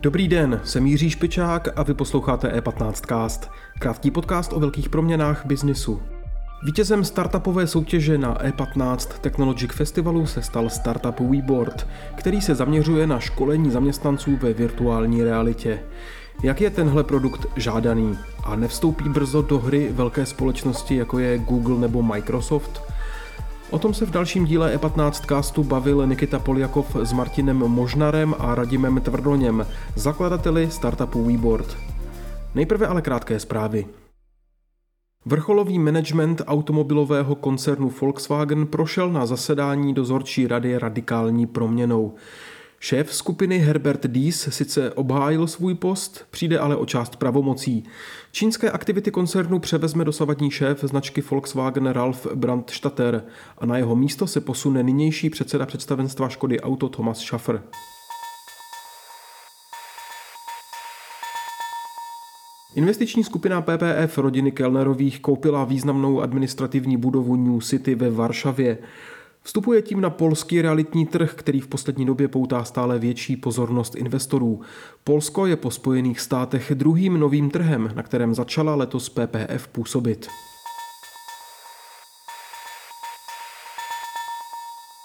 Dobrý den, jsem Jiří Špičák a vy posloucháte E15cast, krátký podcast o velkých proměnách biznisu. Vítězem startupové soutěže na E15 Technologic Festivalu se stal startup WeBoard, který se zaměřuje na školení zaměstnanců ve virtuální realitě. Jak je tenhle produkt žádaný a nevstoupí brzo do hry velké společnosti jako je Google nebo Microsoft? O tom se v dalším díle E15 castu bavil Nikita Poljakov s Martinem Možnarem a Radimem Tvrdoněm, zakladateli startupu WeBoard. Nejprve ale krátké zprávy. Vrcholový management automobilového koncernu Volkswagen prošel na zasedání dozorčí rady radikální proměnou. Šéf skupiny Herbert Dies sice obhájil svůj post, přijde ale o část pravomocí. Čínské aktivity koncernu převezme dosavadní šéf značky Volkswagen Ralf Brandstatter a na jeho místo se posune nynější předseda představenstva Škody Auto Thomas Schaffer. Investiční skupina PPF rodiny Kellnerových koupila významnou administrativní budovu New City ve Varšavě. Vstupuje tím na polský realitní trh, který v poslední době poutá stále větší pozornost investorů. Polsko je po Spojených státech druhým novým trhem, na kterém začala letos PPF působit.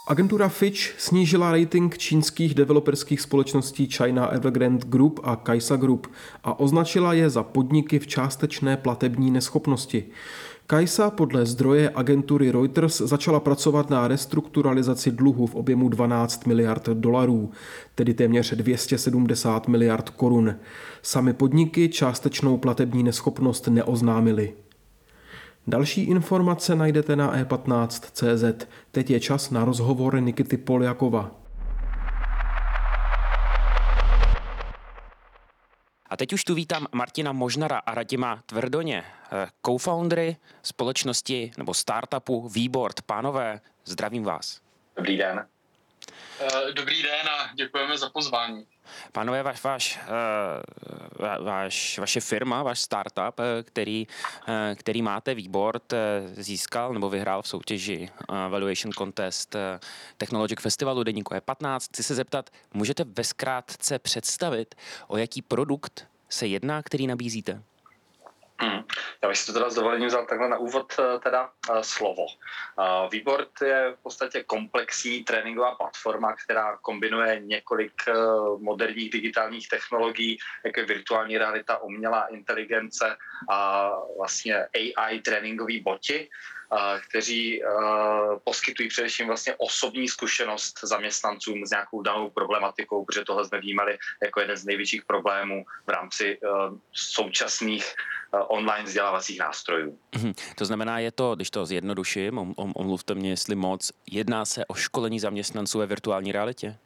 Agentura Fitch snížila rating čínských developerských společností China Evergrande Group a Kaisa Group a označila je za podniky v částečné platební neschopnosti. Kajsa podle zdroje agentury Reuters začala pracovat na restrukturalizaci dluhu v objemu 12 miliard dolarů, tedy téměř 270 miliard korun. Sami podniky částečnou platební neschopnost neoznámili. Další informace najdete na e15.cz. Teď je čas na rozhovor Nikity Poljakova. Teď už tu vítám Martina Možnara a Radima Tvrdoně, eh, co-foundry společnosti nebo startupu Výbord. Pánové, zdravím vás. Dobrý den. Eh, dobrý den a děkujeme za pozvání. Pánové, váš, váš, uh, váš, vaše firma, váš startup, který, uh, který máte výbord, získal nebo vyhrál v soutěži Valuation Contest Technologic Festivalu deníku E15. Chci se zeptat, můžete ve zkrátce představit, o jaký produkt se jedná, který nabízíte? Hmm. Já bych si to teda s dovolením vzal takhle na úvod eh, teda uh, slovo. Uh, Výbord je v podstatě komplexní tréninková platforma, která kombinuje několik moderních digitálních technologií, jako je virtuální realita, umělá inteligence a vlastně AI tréninkový boti, kteří poskytují především vlastně osobní zkušenost zaměstnancům s nějakou danou problematikou, protože tohle jsme vnímali jako jeden z největších problémů v rámci současných online vzdělávacích nástrojů. Mhm. To znamená, je to, když to zjednoduším, omluvte mě, jestli moc, jedná se o školení zaměstnanců ve virtuální realitě?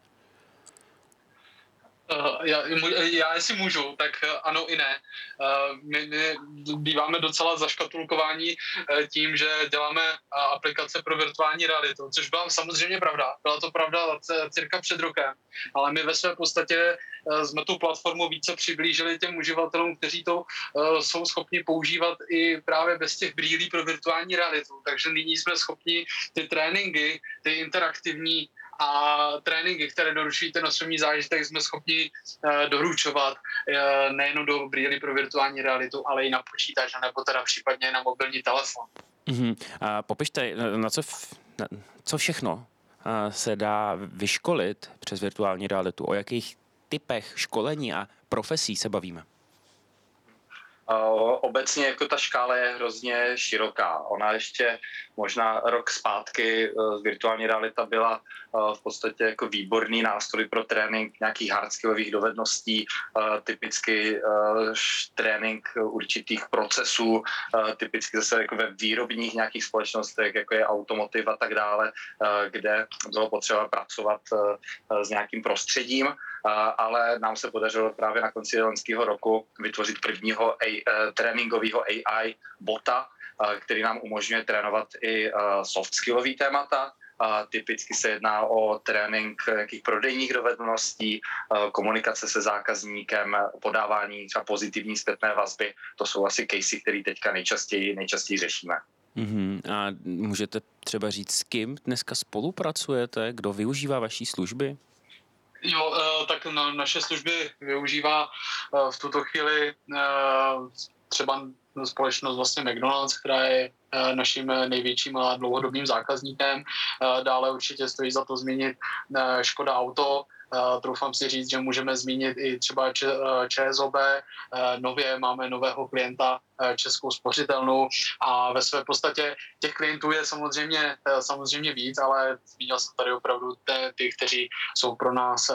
Uh, já, já jestli můžu, tak uh, ano i ne. Uh, my, my býváme docela zaškatulkování uh, tím, že děláme aplikace pro virtuální realitu, což byla samozřejmě pravda. Byla to pravda cirka před rokem, ale my ve své podstatě jsme tu platformu více přiblížili těm uživatelům, kteří to uh, jsou schopni používat i právě bez těch brýlí pro virtuální realitu. Takže nyní jsme schopni ty tréninky, ty interaktivní a tréninky, které doručují ten osobní zážitek, jsme schopni uh, doručovat uh, nejen do brýly pro virtuální realitu, ale i na počítač, nebo teda případně na mobilní telefon. Mm-hmm. A popište, na co, na, co všechno se dá vyškolit přes virtuální realitu, o jakých typech školení a profesí se bavíme? Obecně jako ta škála je hrozně široká. Ona ještě možná rok zpátky uh, virtuální realita byla uh, v podstatě jako výborný nástroj pro trénink nějakých hardskillových dovedností, uh, typicky trénink určitých procesů, typicky zase jako ve výrobních nějakých společnostech, jako je automotiv a tak dále, kde bylo potřeba pracovat s nějakým prostředím, ale nám se podařilo právě na konci loňského roku vytvořit prvního AI, tréninkového AI bota, který nám umožňuje trénovat i soft skillový témata. Typicky se jedná o trénink nějakých prodejních dovedností, komunikace se zákazníkem, podávání třeba pozitivní zpětné vazby. To jsou asi casey, které teďka nejčastěji, nejčastěji řešíme. Mm-hmm. A můžete třeba říct, s kým dneska spolupracujete, kdo využívá vaší služby? Jo, tak na, naše služby využívá v tuto chvíli třeba společnost vlastně McDonald's, která je eh, naším největším a dlouhodobým zákazníkem. Eh, dále určitě stojí za to zmínit eh, Škoda Auto, troufám si říct, že můžeme zmínit i třeba ČSOB. Nově máme nového klienta Českou spořitelnu a ve své podstatě těch klientů je samozřejmě, samozřejmě víc, ale zmínil jsem tady opravdu ty, kteří jsou pro nás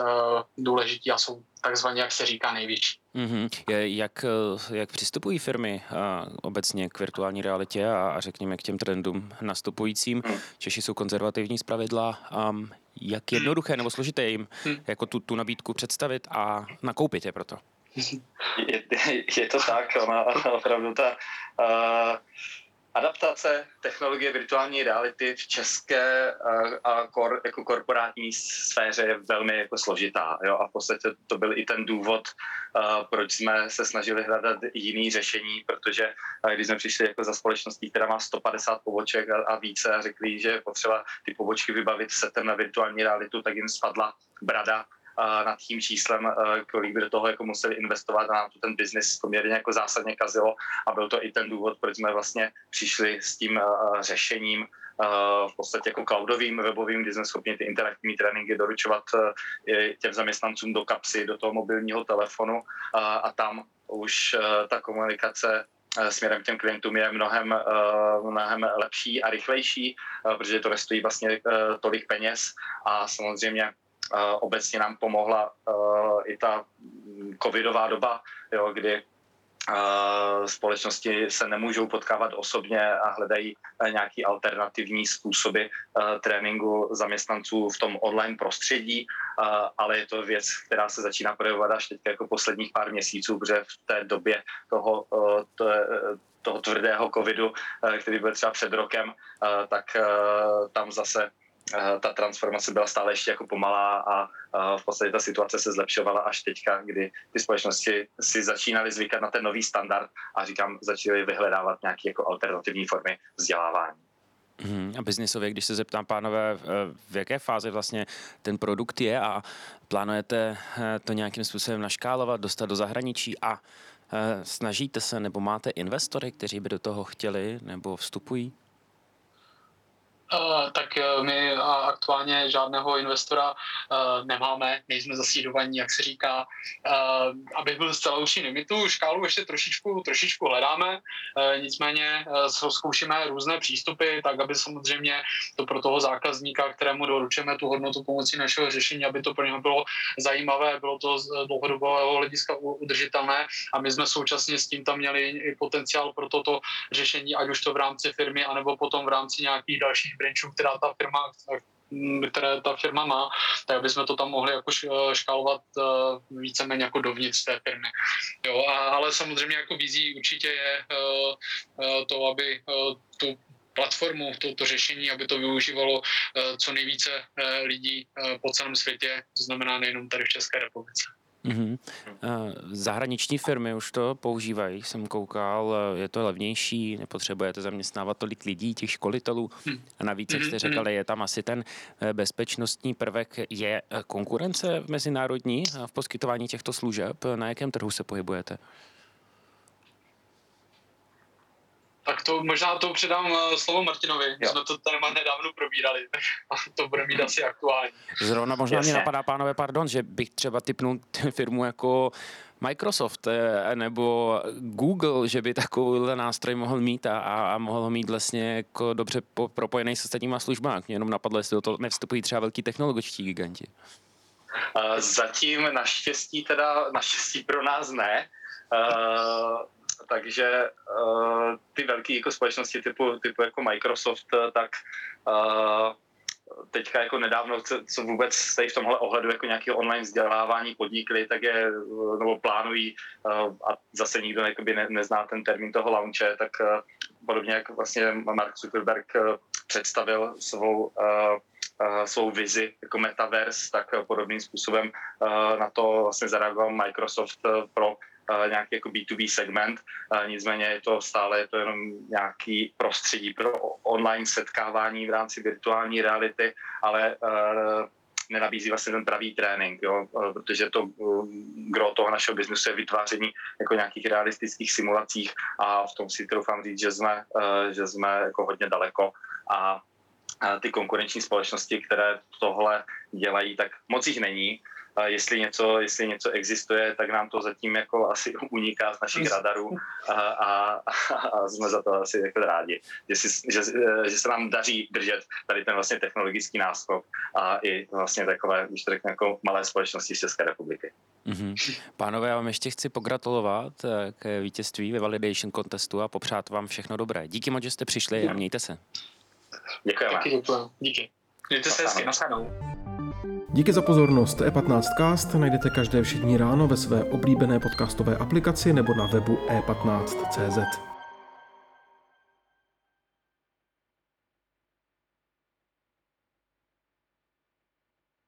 důležití a jsou takzvaně, jak se říká, největší. Mm-hmm. Jak, jak přistupují firmy a, obecně k virtuální realitě a, a řekněme k těm trendům nastupujícím? Hmm. Češi jsou konzervativní z pravidla. Um, jak jednoduché nebo složité jim hmm. jako tu, tu nabídku představit a nakoupit je proto? Je, je to tak, ona opravdu ta uh, adaptace technologie virtuální reality v české uh, a kor, jako korporátní sféře je velmi jako složitá. Jo? A v podstatě to byl i ten důvod, uh, proč jsme se snažili hledat jiný řešení, protože uh, když jsme přišli jako za společností, která má 150 poboček a, a více a řekli, že je potřeba ty pobočky vybavit setem na virtuální realitu, tak jim spadla brada nad tím číslem, kolik by do toho jako museli investovat a nám to ten biznis poměrně jako zásadně kazilo. A byl to i ten důvod, proč jsme vlastně přišli s tím řešením v podstatě jako cloudovým, webovým, kdy jsme schopni ty interaktivní tréninky doručovat těm zaměstnancům do kapsy, do toho mobilního telefonu. A tam už ta komunikace směrem k těm klientům je mnohem, mnohem lepší a rychlejší, protože to nestojí vlastně tolik peněz. A samozřejmě obecně nám pomohla i ta covidová doba, jo, kdy společnosti se nemůžou potkávat osobně a hledají nějaký alternativní způsoby tréninku zaměstnanců v tom online prostředí, ale je to věc, která se začíná projevovat až teď jako posledních pár měsíců, protože v té době toho, to, toho tvrdého covidu, který byl třeba před rokem, tak tam zase Eh, ta transformace byla stále ještě jako pomalá a v podstatě ta situace se zlepšovala až teďka, kdy ty společnosti si začínaly zvykat na ten nový standard a říkám, začaly vyhledávat nějaké jako alternativní formy vzdělávání. Hmm, a biznisově, když se zeptám, pánové, v jaké fázi vlastně ten produkt je a plánujete eh, to nějakým způsobem naškálovat, dostat do zahraničí a eh, snažíte se nebo máte investory, kteří by do toho chtěli nebo vstupují? Uh, tak uh, my uh, aktuálně žádného investora nemáme, nejsme zasídovaní, jak se říká. Abych byl zcela určitý, my tu škálu ještě trošičku, trošičku hledáme, nicméně zkoušíme různé přístupy, tak aby samozřejmě to pro toho zákazníka, kterému doručujeme tu hodnotu pomocí našeho řešení, aby to pro něho bylo zajímavé, bylo to z dlouhodobého hlediska udržitelné a my jsme současně s tím tam měli i potenciál pro toto řešení, ať už to v rámci firmy, anebo potom v rámci nějakých dalších branchů, která ta firma které ta firma má, tak jsme to tam mohli jako škálovat uh, víceméně jako dovnitř té firmy. Jo, a, ale samozřejmě jako vizí určitě je uh, to, aby tu platformu, to, to řešení, aby to využívalo co nejvíce lidí po celém světě, to znamená nejenom tady v České republice. Mm-hmm. Zahraniční firmy už to používají, jsem koukal, je to levnější, nepotřebujete zaměstnávat tolik lidí, těch školitelů. Hm. A navíc, jak jste mhm, říkali, mhm. je tam asi ten eh, bezpečnostní prvek. Je eh, konkurence mezinárodní v poskytování těchto služeb? Na jakém trhu se pohybujete? Tak to možná to předám uh, slovo Martinovi. Jo. Jsme to téma nedávno probírali, tak to bude mít asi aktuální. Zrovna možná Jasně. mě napadá, pánové, pardon, že bych třeba typnul firmu jako Microsoft eh, nebo Google, že by takovýhle nástroj mohl mít a, a mohl ho mít vlastně jako dobře propojený s ostatníma službami. Mě jenom napadlo, jestli do toho nevstupují třeba velký technologičtí giganti. Zatím naštěstí teda, naštěstí pro nás ne. Takže uh, ty velké jako společnosti typu, typu jako Microsoft, eh, tak uh, teďka jako nedávno, co, vůbec jste v tomhle ohledu jako nějakého online vzdělávání podnikli, tak je, nebo plánují a zase nikdo ne, nezná ten termín toho launche, tak podobně jako vlastně Mark Zuckerberg představil svou svou vizi jako metaverse, tak podobným způsobem na to vlastně zareagoval Microsoft pro nějaký jako B2B segment, nicméně je to stále je to jenom nějaký prostředí pro online setkávání v rámci virtuální reality, ale nenabízí vlastně ten pravý trénink, jo? protože to gro toho našeho biznesu je vytváření jako nějakých realistických simulacích a v tom si troufám říct, že jsme, že jsme jako hodně daleko a ty konkurenční společnosti, které tohle dělají, tak moc jich není. Jestli něco, jestli něco existuje, tak nám to zatím jako asi uniká z našich radarů a, a, a jsme za to asi jako rádi, že, si, že, že se nám daří držet tady ten vlastně technologický náskok a i vlastně takové, když to řekne, jako malé společnosti z České republiky. Mm-hmm. Pánové, já vám ještě chci pogratulovat eh, k vítězství ve Validation Contestu a popřát vám všechno dobré. Díky moc, že jste přišli a mějte se. Děkujeme. Děkuji. Díky. Mějte se hezky, naschledanou. Díky za pozornost. E15cast najdete každé všední ráno ve své oblíbené podcastové aplikaci nebo na webu e15.cz.